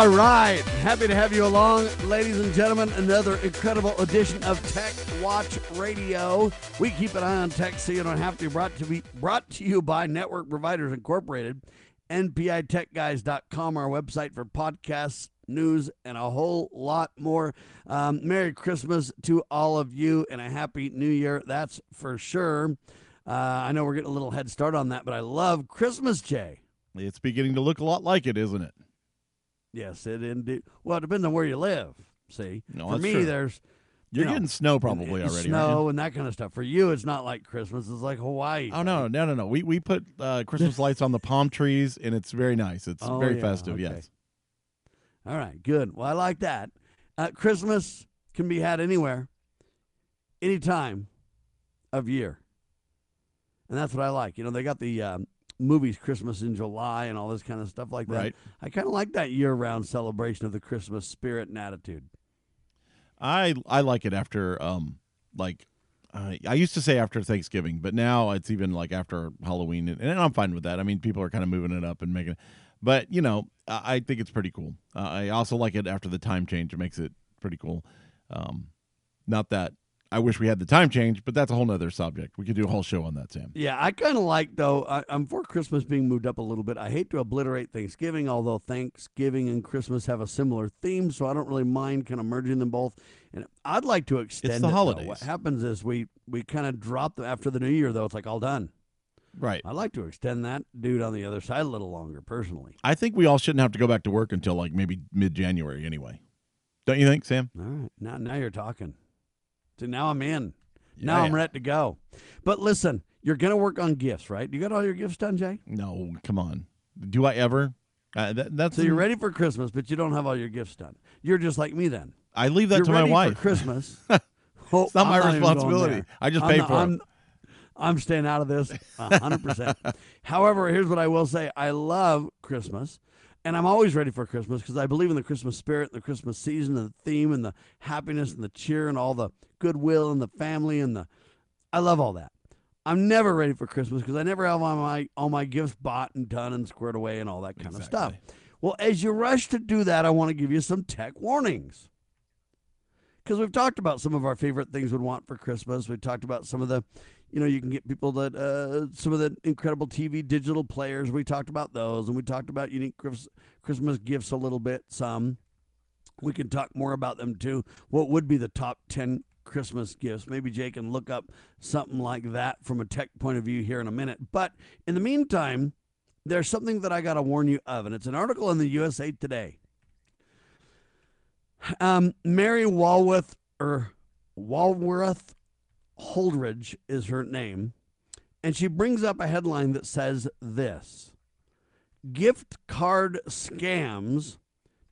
All right. Happy to have you along, ladies and gentlemen. Another incredible edition of Tech Watch Radio. We keep an eye on tech so you don't have to. be Brought to be brought to you by Network Providers Incorporated, NPITechGuys.com, our website for podcasts, news, and a whole lot more. Um, Merry Christmas to all of you and a Happy New Year. That's for sure. Uh, I know we're getting a little head start on that, but I love Christmas, Jay. It's beginning to look a lot like it, isn't it? Yes, it indeed. Well, it depends on where you live. See, No, for me, true. there's You're you know, getting snow probably already. snow and that kind of stuff. For you, it's not like Christmas. It's like Hawaii. Oh no, no, no, no. We we put uh, Christmas lights on the palm trees, and it's very nice. It's Oh, very yeah, festive. okay. Yes. All right, good. Well, I like that. Uh, Christmas can be had anywhere, any time of year, and that's what I like. You know, they got the um, movies Christmas in July and all this kind of stuff like that. Right. I kind of like that year-round celebration of the Christmas spirit and attitude. I I like it after um like uh, I used to say after Thanksgiving, but now it's even like after Halloween, and, and I'm fine with that. I mean, people are kind of moving it up and making, it, but you know, I, I think it's pretty cool. Uh, I also like it after the time change; it makes it pretty cool. Um, not that I wish we had the time change, but that's a whole nother subject. We could do a whole show on that, Sam. Yeah, I kind of like though. I, I'm for Christmas being moved up a little bit. I hate to obliterate Thanksgiving, although Thanksgiving and Christmas have a similar theme, so I don't really mind kind of merging them both. And I'd like to extend the it, though. holidays. What happens is we we kind of drop them after the New Year, though. It's like all done. Right. I'd like to extend that dude on the other side a little longer, personally. I think we all shouldn't have to go back to work until like maybe mid January anyway. Don't you think, Sam? All right, now now you're talking. So now I'm in. now Yeah, I'm ready to go. But listen, you're gonna work on gifts, right? You got all your gifts done, Jay? No, come on. Do I ever? Uh, that, that's So you're ready for Christmas, but you don't have all your gifts done. You're just like me then. I leave that You're to my wife. for Christmas. Oh, It's not I'm my going responsibility. I just I'm pay not- for it. I'm, I'm staying out of this 100%. However, here's what I will say I love Christmas, and I'm always ready for Christmas because I believe in the Christmas spirit, the Christmas season, and the theme, and the happiness, and the cheer, and all the goodwill, and the family, and the. I love all that. I'm never ready for Christmas because I never have all my all my gifts bought and done and squared away and all that kind of stuff. Well, as you rush to do that, I want to give you some tech warnings. Because we've talked about some of our favorite things we'd want for Christmas. We've talked about some of the, you know, you can get people that, uh, some of the incredible TV digital players. We talked about those. And we talked about unique Christmas gifts a little bit, some. We can talk more about them too. What would be the top 10 Christmas gifts? Maybe Jay can look up something like that from a tech point of view here in a minute. But in the meantime, there's something that I got to warn you of, and it's an article in the USA Today. Um, Mary Walworth or Walworth Holdridge is her name, and she brings up a headline that says this: "Gift card scams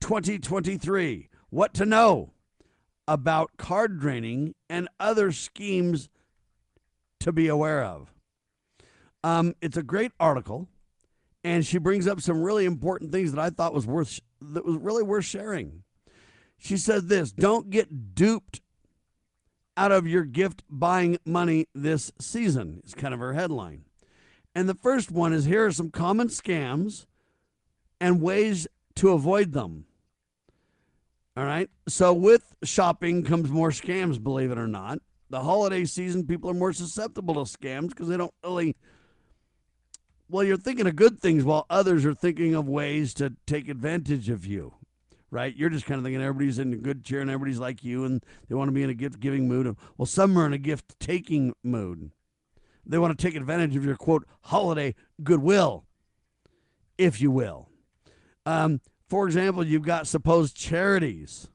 2023. What to know about card draining and other schemes to be aware of." Um, it's a great article and she brings up some really important things that I thought was worth that was really worth sharing. She said this, don't get duped out of your gift buying money this season. Is kind of her headline. And the first one is here are some common scams and ways to avoid them. All right? So with shopping comes more scams, believe it or not. The holiday season people are more susceptible to scams because they don't really well, you're thinking of good things while others are thinking of ways to take advantage of you, right? You're just kind of thinking everybody's in a good cheer and everybody's like you and they want to be in a gift giving mood. Well, some are in a gift taking mood. They want to take advantage of your quote holiday goodwill, if you will. Um, for example, you've got supposed charities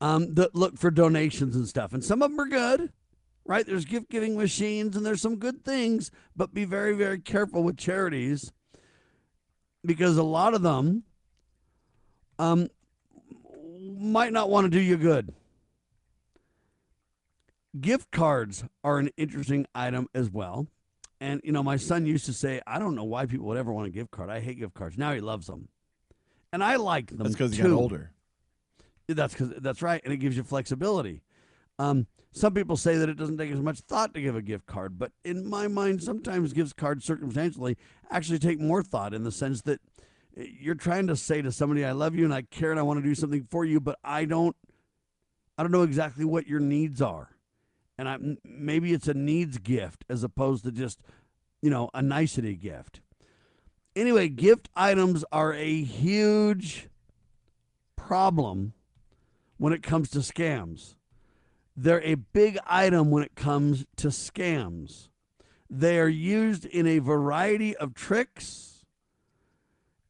um, that look for donations and stuff, and some of them are good right? There's gift giving machines and there's some good things, but be very, very careful with charities because a lot of them um, might not want to do you good. Gift cards are an interesting item as well. And, you know, my son used to say, I don't know why people would ever want a gift card. I hate gift cards. Now he loves them. And I like them. That's because he got older. That's because that's right, and it gives you flexibility. Um, some people say that it doesn't take as much thought to give a gift card, but in my mind, sometimes gift cards circumstantially actually take more thought in the sense that You're trying to say to somebody, "I love you and I care and I want to do something for you, but I don't, I don't know exactly what your needs are, and I maybe it's a needs gift as opposed to just, you know, a nicety gift." Anyway, gift items are a huge problem when it comes to scams. They're a big item when it comes to scams. They are used in a variety of tricks,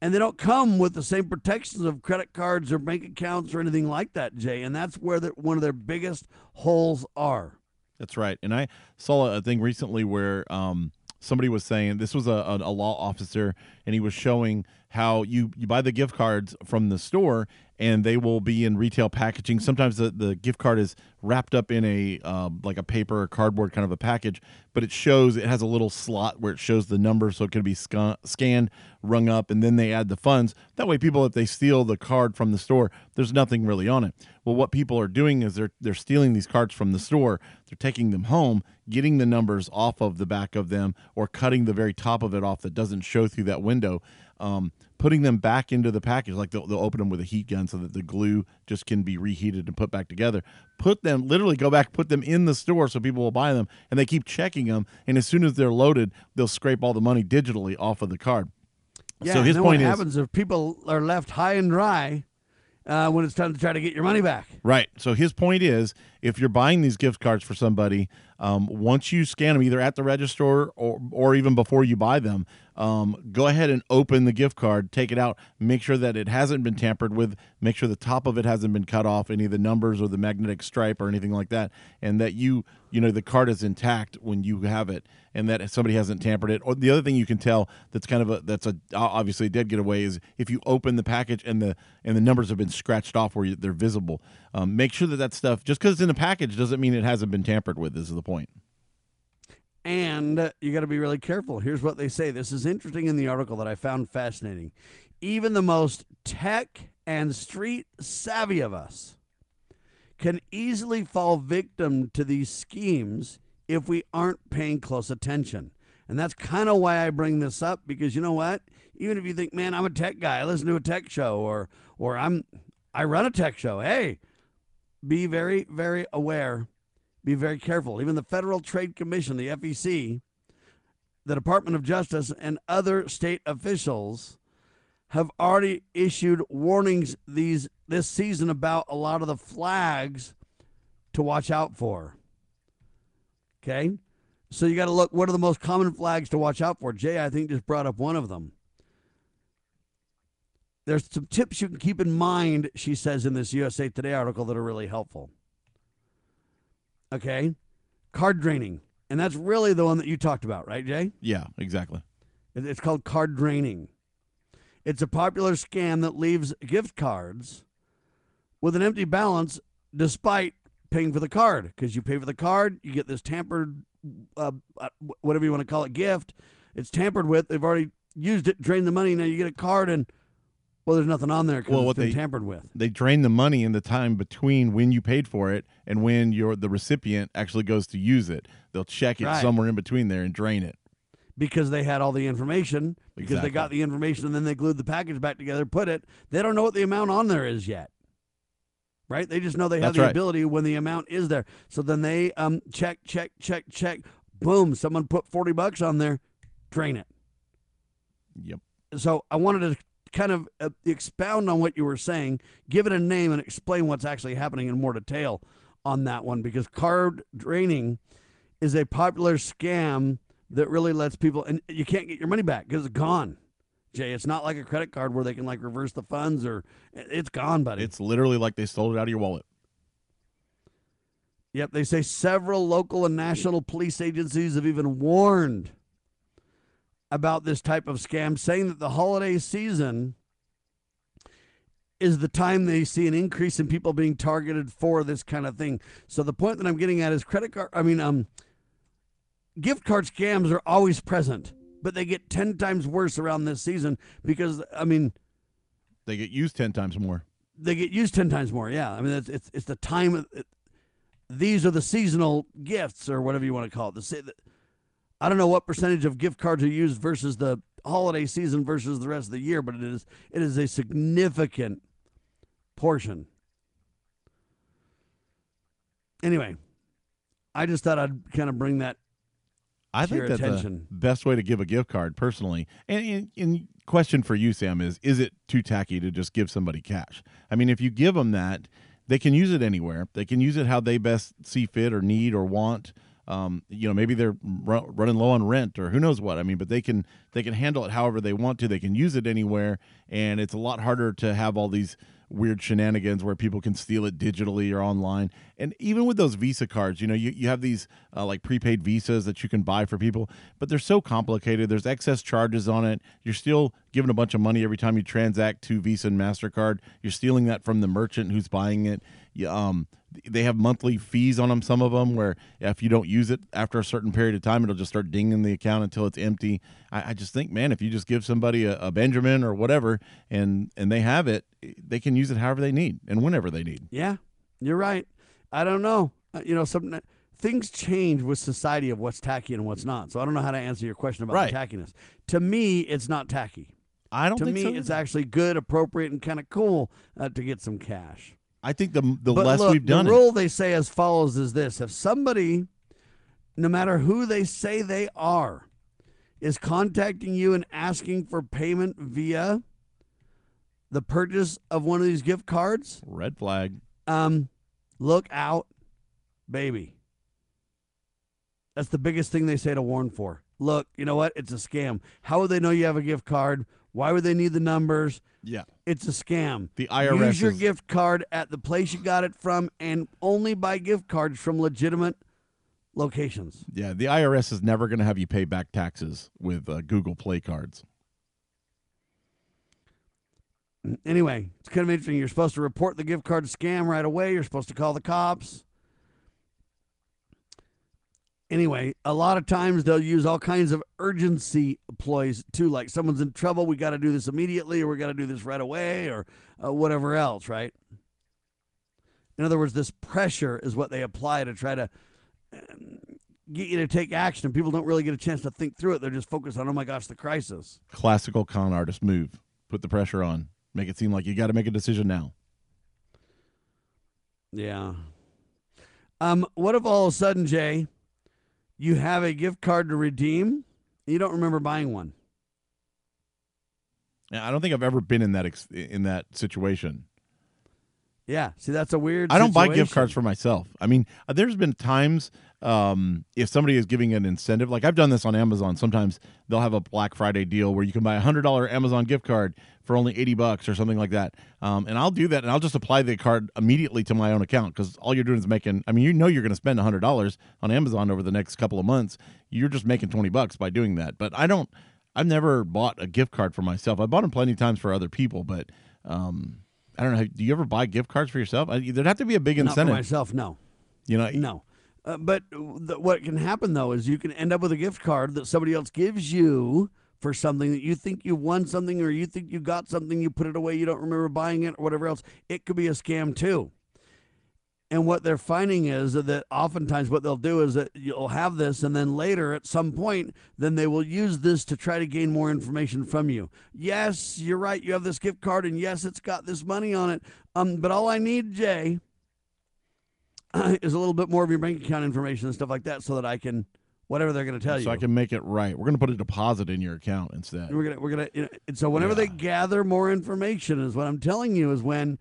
and they don't come with the same protections of credit cards or bank accounts or anything like that, Jay. And that's where one of their biggest holes are. That's right. And I saw a thing recently where um, somebody was saying this was a, a law officer, and he was showing how you you buy the gift cards from the store and they will be in retail packaging. Sometimes the, the gift card is wrapped up in a uh, like a paper or cardboard kind of a package, but it shows it has a little slot where it shows the number, so it can be sc- scanned, rung up, and then they add the funds. That way, people if they steal the card from the store, there's nothing really on it. Well, what people are doing is they're they're stealing these cards from the store, they're taking them home, getting the numbers off of the back of them, or cutting the very top of it off that doesn't show through that window um, putting them back into the package. Like they'll, they'll open them with a heat gun so that the glue just can be reheated and put back together. Put them, literally go back, put them in the store so people will buy them, and they keep checking them. And as soon as they're loaded, they'll scrape all the money digitally off of the card. Yeah, so his point what is, happens if people are left high and dry uh, when it's time to try to get your money back. Right. So his point is, if you're buying these gift cards for somebody, um, once you scan them, either at the register or or even before you buy them, um, go ahead and open the gift card, take it out, make sure that it hasn't been tampered with, make sure the top of it hasn't been cut off, any of the numbers or the magnetic stripe or anything like that, and that you you know the card is intact when you have it, and that somebody hasn't tampered it. Or the other thing you can tell that's kind of a that's a obviously a dead giveaway is if you open the package and the and the numbers have been scratched off where they're visible. Um, make sure that that stuff just because it's in the package doesn't mean it hasn't been tampered with. Is the point. And you got to be really careful. Here's what they say. This is interesting in the article that I found fascinating. Even the most tech and street savvy of us can easily fall victim to these schemes if we aren't paying close attention. And that's kind of why I bring this up because you know what? Even if you think, man, I'm a tech guy, I listen to a tech show, or or I'm I run a tech show. Hey, be very, very aware be very careful. Even the Federal Trade Commission, the FTC, the Department of Justice, and other state officials have already issued warnings these this season about a lot of the flags to watch out for. Okay? So you got to look what are the most common flags to watch out for? Jay, I think just brought up one of them. There's some tips you can keep in mind, she says in this USA Today article that are really helpful. Okay. Card draining. And that's really the one that you talked about, right, Jay? Yeah, exactly. It's called card draining. It's a popular scam that leaves gift cards with an empty balance despite paying for the card. Because you pay for the card, you get this tampered, uh, uh whatever you want to call it, gift. It's tampered with. They've already used it, drained the money. Now you get a card and well, there's nothing on there because well, it's been they, tampered with. They drain the money in the time between when you paid for it and when you're the recipient actually goes to use it. They'll check it right. somewhere in between there and drain it. Because they had all the information, because exactly. they got the information and then they glued the package back together, put it. They don't know what the amount on there is yet. Right? They just know they have That's the right. ability when the amount is there. So then they um check, check, check, check. Boom, someone put 40 bucks on there, drain it. Yep. So I wanted to kind of uh, expound on what you were saying, give it a name, and explain what's actually happening in more detail on that one because card draining is a popular scam that really lets people, and you can't get your money back because it's gone. Jay, it's not like a credit card where they can like reverse the funds or it's gone, buddy. It's literally like they stole it out of your wallet. Yep, they say several local and national police agencies have even warned about this type of scam, saying that the holiday season is the time they see an increase in people being targeted for this kind of thing. So the point that I'm getting at is credit card I mean um gift card scams are always present, but they get 10 times worse around this season because I mean they get used 10 times more. They get used 10 times more. Yeah. I mean it's it's, it's the time of, it, these are the seasonal gifts or whatever you want to call it. The I don't know what percentage of gift cards are used versus the holiday season versus the rest of the year, but it is it is a significant portion. Anyway, I just thought I'd kind of bring that I to think your that attention. the best way to give a gift card, personally, and, and, and question for you, Sam, is: Is it too tacky to just give somebody cash? I mean, if you give them that, they can use it anywhere. They can use it how they best see fit or need or want. Um, you know, maybe they're ru- running low on rent or who knows what. I mean, but they can they can handle it however they want to. They can use it anywhere, and it's a lot harder to have all these weird shenanigans where people can steal it digitally or online. And even with those Visa cards, you know, you, you have these uh, like prepaid visas that you can buy for people, but they're so complicated. There's excess charges on it. You're still giving a bunch of money every time you transact to Visa and MasterCard. You're stealing that from the merchant who's buying it. Um, they have monthly fees on them, some of them, where if you don't use it after a certain period of time, it'll just start dinging the account until it's empty. I, I just think, man, if you just give somebody a, a Benjamin or whatever and and they have it, they can use it however they need and whenever they need. Yeah, you're right. I don't know. Uh, You know, some things change with society of what's tacky and what's not. So I don't know how to answer your question about the Right. tackiness. To me, it's not tacky. I don't To think me, so. it's actually good, appropriate, and kind of cool uh, to get some cash. I think the the But less look, we've done the it, rule they say as follows is this: if somebody, no matter who they say they are, is contacting you and asking for payment via the purchase of one of these gift cards, red flag. um, look out, baby. That's the biggest thing they say to warn for. Look, you know what? It's a scam. How would they know you have a gift card? Why would they need the numbers? Yeah, It's a scam. the IRS Use your is- gift card at the place you got it from and only buy gift cards from legitimate locations. Yeah, the IRS is never going to have you pay back taxes with uh, Google Play cards. Anyway, it's kind of interesting. You're supposed to report the gift card scam right away. You're supposed to call the cops. Anyway, a lot of times they'll use all kinds of urgency ploys too, like someone's in trouble, we got to do this immediately, or we got to do this right away, or uh, whatever else, right? In other words, this pressure is what they apply to try to um, get you to take action, and people don't really get a chance to think through it. They're just focused on, oh my gosh, the crisis. Classical con artist move. Put the pressure on. Make it seem like you got to make a decision now. Yeah. Um, what if all of a sudden, Jay, you have a gift card to redeem, and you don't remember buying one? I don't think I've ever been in that ex- in that situation. Yeah. See, that's a weird. I don't buy gift cards for myself. I mean, uh, there's been times um, if somebody is giving an incentive, like I've done this on Amazon. Sometimes they'll have a Black Friday deal where you can buy a hundred dollar Amazon gift card for only eighty bucks or something like that. Um, and I'll do that, and I'll just apply the card immediately to my own account because all you're doing is making. I mean, you know, you're going to spend a hundred dollars on Amazon over the next couple of months. You're just making twenty bucks by doing that. But I don't. I've never bought a gift card for myself. I bought them plenty of times for other people, but. Um, I don't know. Do you ever buy gift cards for yourself? There'd have to be a big incentive. Not for myself, no, You know, no. Uh, but th- what can happen though is you can end up with a gift card that somebody else gives you for something that you think you won something or you think you got something, you put it away, you don't remember buying it or whatever else. It could be a scam too. And what they're finding is that oftentimes what they'll do is that you'll have this, and then later at some point, then they will use this to try to gain more information from you. Yes, you're right. You have this gift card, and yes, it's got this money on it. Um, but all I need, Jay, is a little bit more of your bank account information and stuff like that, so that I can whatever they're going to tell so you. So I can make it right. We're going to put a deposit in your account instead. We're gonna we're gonna you know, and so whenever they gather more information is what I'm telling you is when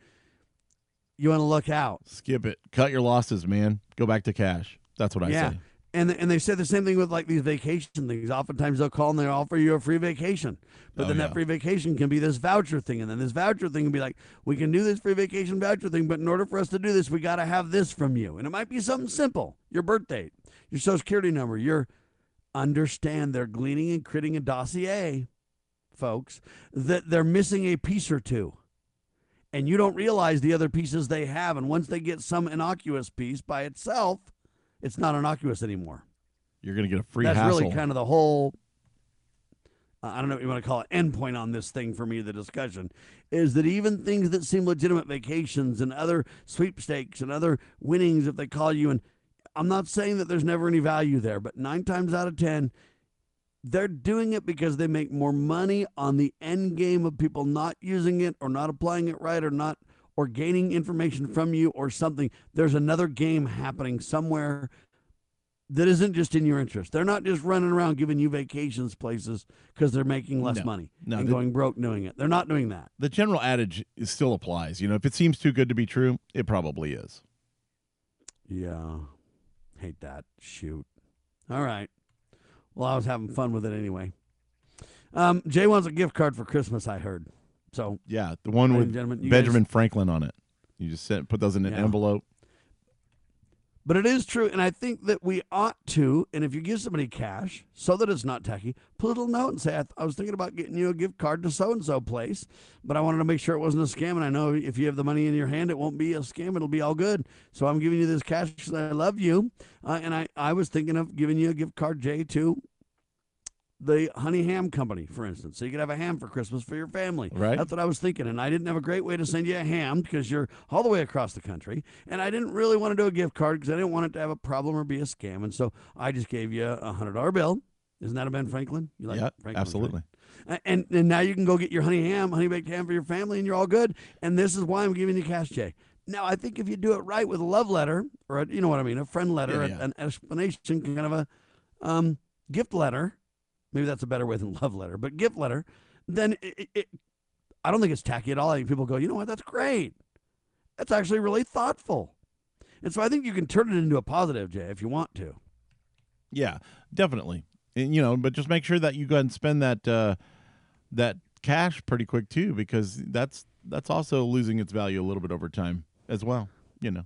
you want to look out. Skip it. Cut your losses, man. Go back to cash. That's what I yeah. say. And and they said the same thing with like these vacation things. Oftentimes they'll call and they offer you a free vacation, but Oh, then yeah. that free vacation can be this voucher thing, and then this voucher thing can be like, we can do this free vacation voucher thing, but in order for us to do this, we got to have this from you, and it might be something simple: your birth date, your social security number, your understand they're gleaning and creating a dossier, folks, that they're missing a piece or two. And you don't realize the other pieces they have. And once they get some innocuous piece by itself, it's not innocuous anymore. You're going to get a free That's hassle. really kind of the whole. uh, I don't know what you want to call it. Endpoint on this thing for me, the discussion is that even things that seem legitimate vacations and other sweepstakes and other winnings, if they call you, and I'm not saying that there's never any value there, but nine times out of ten, they're doing it because they make more money on the end game of people not using it or not applying it right or not or gaining information from you or something. There's another game happening somewhere that isn't just in your interest. They're not just running around giving you vacations places because they're making less No. money No, and the- going broke doing it. They're not doing that. The general adage still applies. You know, if it seems too good to be true, it probably is. Yeah. Hate that. Shoot. All right. Well, I was having fun with it anyway. Um, Jay wants a gift card for Christmas, I heard. So, Yeah, the one with and gentlemen, you Benjamin Franklin on it. You just sent, put those in an Yeah. envelope. But it is true, and I think that we ought to. And if you give somebody cash, so that it's not tacky, put a little note and say, I, I was thinking about getting you a gift card to so and so place, but I wanted to make sure it wasn't a scam. And I know if you have the money in your hand, it won't be a scam. It'll be all good. So I'm giving you this cash because I love you. Uh, and I, I was thinking of giving you a gift card, Jay, to the Honey Ham Company, for instance. So you could have a ham for Christmas for your family. Right. That's what I was thinking. And I didn't have a great way to send you a ham because you're all the way across the country. And I didn't really want to do a gift card because I didn't want it to have a problem or be a scam. And so I just gave you a hundred dollar bill. Isn't that a Ben Franklin? You yeah, Franklin's, right? absolutely. A- And and now you can go get your honey ham, honey baked ham for your family, and you're all good. And this is why I'm giving you cash, Jay. Now I think if you do it right with a love letter, or a, you know what I mean, a friend letter, Yeah, a- an explanation, kind of a um, gift letter. Maybe that's a better way than love letter, but gift letter. Then it, it, I don't think it's tacky at all. I think people go, you know what? That's great. That's actually really thoughtful. And so I think you can turn it into a positive, Jay, if you want to. Yeah, definitely. And, you know, but just make sure that you go ahead and spend that uh, that cash pretty quick too, because that's that's also losing its value a little bit over time as well. You know.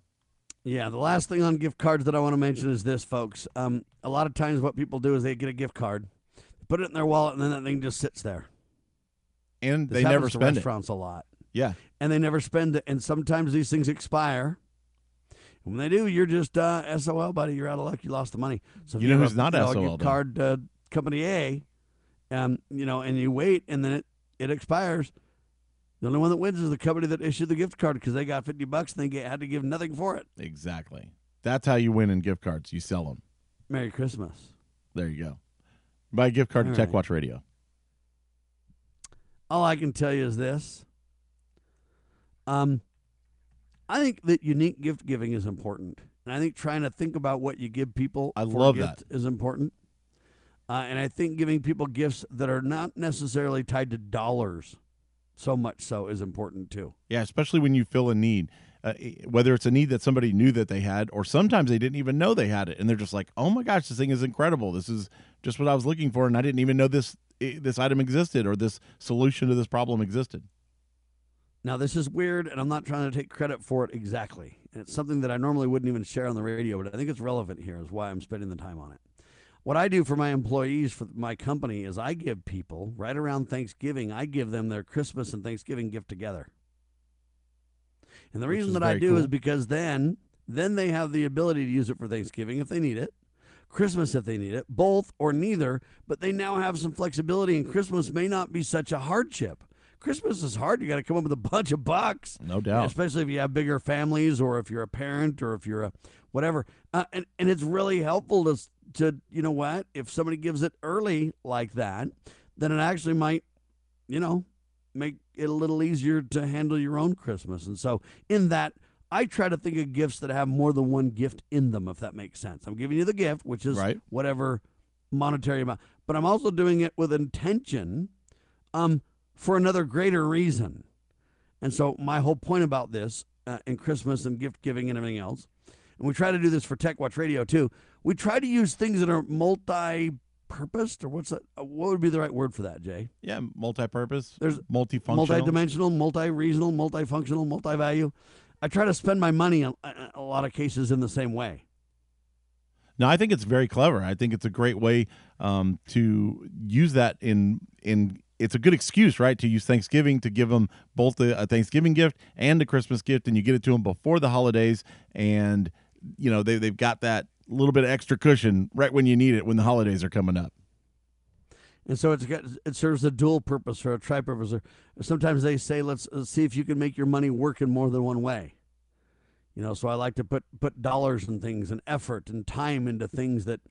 Yeah, the last thing on gift cards that I want to mention is this, folks. Um, a lot of times, what people do is they get a gift card, put it in their wallet, and then that thing just sits there. And This they never happens to spend it. restaurants a lot, Yeah. and they never spend it. And sometimes these things expire. When they do, you're just uh, SOL, buddy. You're out of luck. You lost the money. So if You know who's a, not you know, SOL, card uh, company A, um, you know, and you wait, and then it it expires. The only one that wins is the company that issued the gift card because they got fifty bucks and they get, had to give nothing for it. Exactly. That's how you win in gift cards. You sell them. Merry Christmas. There you go. Buy a gift card All to Tech right. Watch Radio. all I can tell you is this. Um, I think that unique gift giving is important, and I think trying to think about what you give people I love that. is important. Uh, and I think giving people gifts that are not necessarily tied to dollars, so much so, is important too. Yeah, especially when you fill a need, uh, whether it's a need that somebody knew that they had, or sometimes they didn't even know they had it, and they're just like, "Oh my gosh, this thing is incredible! This is just what I was looking for, and I didn't even know this this item existed or this solution to this problem existed." Now, this is weird, and I'm not trying to take credit for it exactly. And it's something that I normally wouldn't even share on the radio, but I think it's relevant here, is why I'm spending the time on it. What I do for my employees for my company is I give people, right around Thanksgiving, I give them their Christmas and Thanksgiving gift together. And the reason that I do cool. is because then then they have the ability to use it for Thanksgiving if they need it. Christmas if they need it, both or neither, but they now have some flexibility and Christmas may not be such a hardship. Christmas is hard. You got to come up with a bunch of bucks, No doubt. especially if you have bigger families or if you're a parent or if you're a whatever. Uh, and and it's really helpful to to you know what if somebody gives it early like that, then it actually might, you know, make it a little easier to handle your own Christmas. And so in that. I try to think of gifts that have more than one gift in them, if that makes sense. I'm giving you the gift, which is Right. whatever monetary amount, but I'm also doing it with intention um, for another greater reason. And so, my whole point about this uh, in Christmas and gift giving and everything else, and we try to do this for Tech Watch Radio too, we try to use things that are multi purposed, or what's that? uh, What would be the right word for that, Jay? Yeah, multi-purpose. There's multifunctional. Multi-dimensional, multi-regional, multifunctional, multi-value. I try to spend my money in a, a lot of cases in the same way. No, I think it's very clever. I think it's a great way um, to use that in in. It's a good excuse, right, to use Thanksgiving to give them both a, a Thanksgiving gift and a Christmas gift, and you get it to them before the holidays, and you know they they've got that little bit of extra cushion right when you need it when the holidays are coming up. And so it's got, it serves a dual purpose or a tri-purpose. Or sometimes they say, let's uh, see if you can make your money work in more than one way. You know, so I like to put put dollars and things and effort and time into things that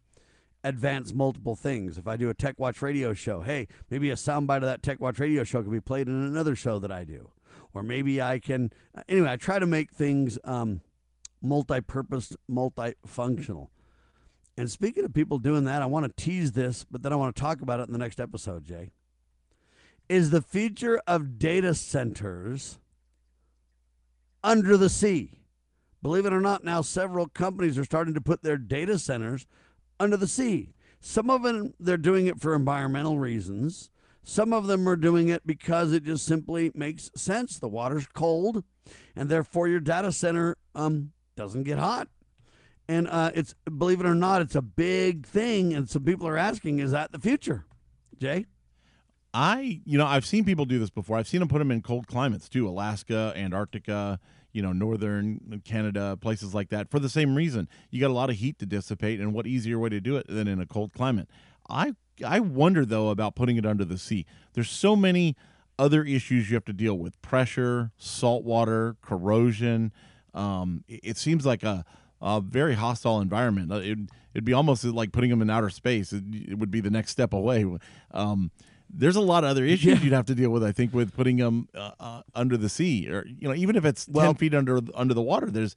advance multiple things. If I do a Tech Watch radio show, hey, maybe a soundbite of that Tech Watch radio show can be played in another show that I do. Or maybe I can, anyway, I try to make things um, multi purpose, multifunctional. And speaking of people doing that, I want to tease this, but then I want to talk about it in the next episode, Jay. Is the future of data centers under the sea? Believe it or not, now several companies are starting to put their data centers under the sea. Some of them, they're doing it for environmental reasons. Some of them are doing it because it just simply makes sense. The water's cold, and therefore your data center um, doesn't get hot. And uh, it's believe it or not, it's a big thing, and some people are asking, is that the future, Jay? I, you know, I've seen people do this before. I've seen them put them in cold climates too, Alaska, Antarctica, you know, northern Canada, places like that, for the same reason. You got a lot of heat to dissipate, and what easier way to do it than in a cold climate? I, I wonder though about putting it under the sea. There's so many other issues you have to deal with: pressure, salt water, corrosion. Um, it, it seems like a a very hostile environment. Uh, it, would be almost like putting them in outer space. It, it would be the next step away. Um, there's a lot of other issues yeah. you'd have to deal with. I think with putting them uh, uh, under the sea, or you know, even if it's well, ten feet under under the water, there's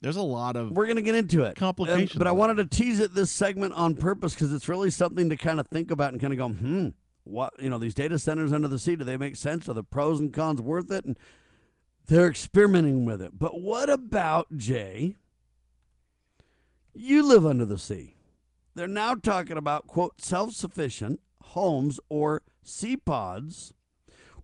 there's a lot of we're going to get into it complications. Um, but I wanted to tease it this segment on purpose because it's really something to kind of think about and kind of go, hmm, what you know, these data centers under the sea, do they make sense? Are the pros and cons worth it? And they're experimenting with it. But what about Jay? You live under the sea. They're now talking about quote self sufficient homes or sea pods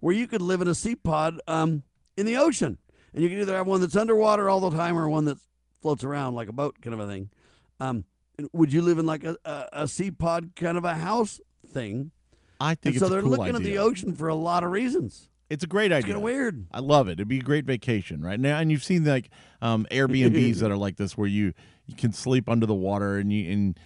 where you could live in a sea pod um, in the ocean. And you can either have one that's underwater all the time or one that floats around like a boat kind of a thing. Um, would you live in like a, a, a, sea pod kind of a house thing? I think so. they're cool looking idea. at the ocean for a lot of reasons. It's a great idea. It's kind of weird. I love it. It'd be a great vacation, right now. And you've seen like um, Airbnbs that are like this, where you you can sleep under the water and you and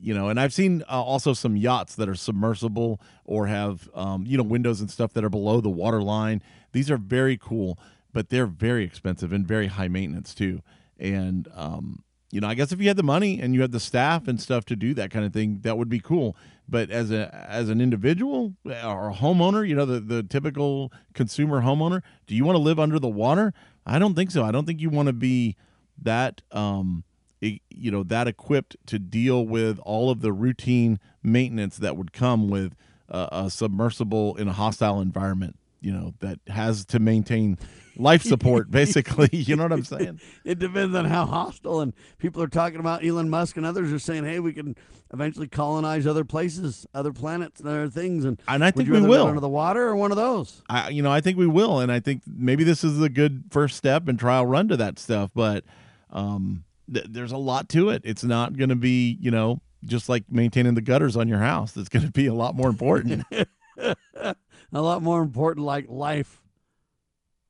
you know and i've seen uh, also some yachts that are submersible or have um, you know windows and stuff that are below the water line these are very cool but they're very expensive and very high maintenance too and um, you know i guess if you had the money and you had the staff and stuff to do that kind of thing that would be cool but as a as an individual or a homeowner you know the, the typical consumer homeowner do you want to live under the water? I don't think so. I don't think you want to be that um, you know that equipped to deal with all of the routine maintenance that would come with uh, a submersible in a hostile environment you know that has to maintain life support basically you know what i'm saying it depends on how hostile and people are talking about elon musk and others are saying hey we can eventually colonize other places other planets and other things and, and i think we will under the water or one of those i you know i think we will and i think maybe this is a good first step and trial run to that stuff but um th- there's a lot to it. It's not going to be, you know, just like maintaining the gutters on your house. It's going to be a lot more important. a lot more important, like life.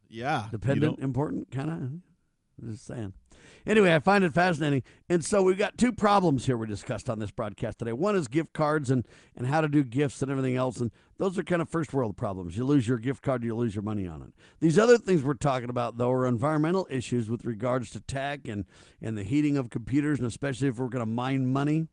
Yeah. Dependent, important, kind of. Just saying. Anyway, I find it fascinating. And so we've got two problems here we discussed on this broadcast today. One is gift cards and, and how to do gifts and everything else. And those are kind of first world problems. You lose your gift card, you lose your money on it. These other things we're talking about, though, are environmental issues with regards to tech and, and the heating of computers, and especially if we're going to mine money.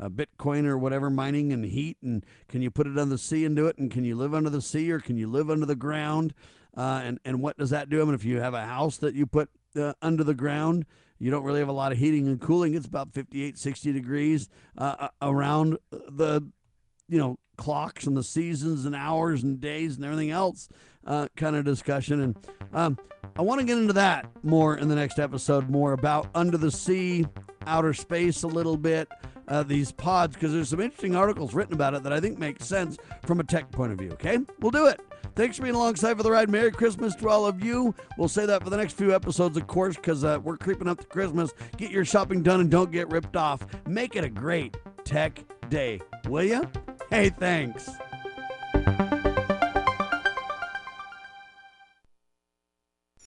Uh, Bitcoin or whatever mining and heat, and can you put it on the sea and do it? And can you live under the sea or can you live under the ground? Uh, and and what does that do? I mean, if you have a house that you put uh, under the ground, you don't really have a lot of heating and cooling. It's about 58, 60 degrees uh, uh, around the, you know, clocks and the seasons and hours and days and everything else uh, kind of discussion. And um, I want to get into that more in the next episode, more about under the sea, outer space a little bit, uh, these pods, because there's some interesting articles written about it that I think make sense from a tech point of view. Okay, we'll do it. Thanks for being alongside for the ride. Merry Christmas to all of you. We'll say that for the next few episodes, of course, because uh, we're creeping up to Christmas. Get your shopping done and don't get ripped off. Make it a great tech day, will you? Hey, thanks.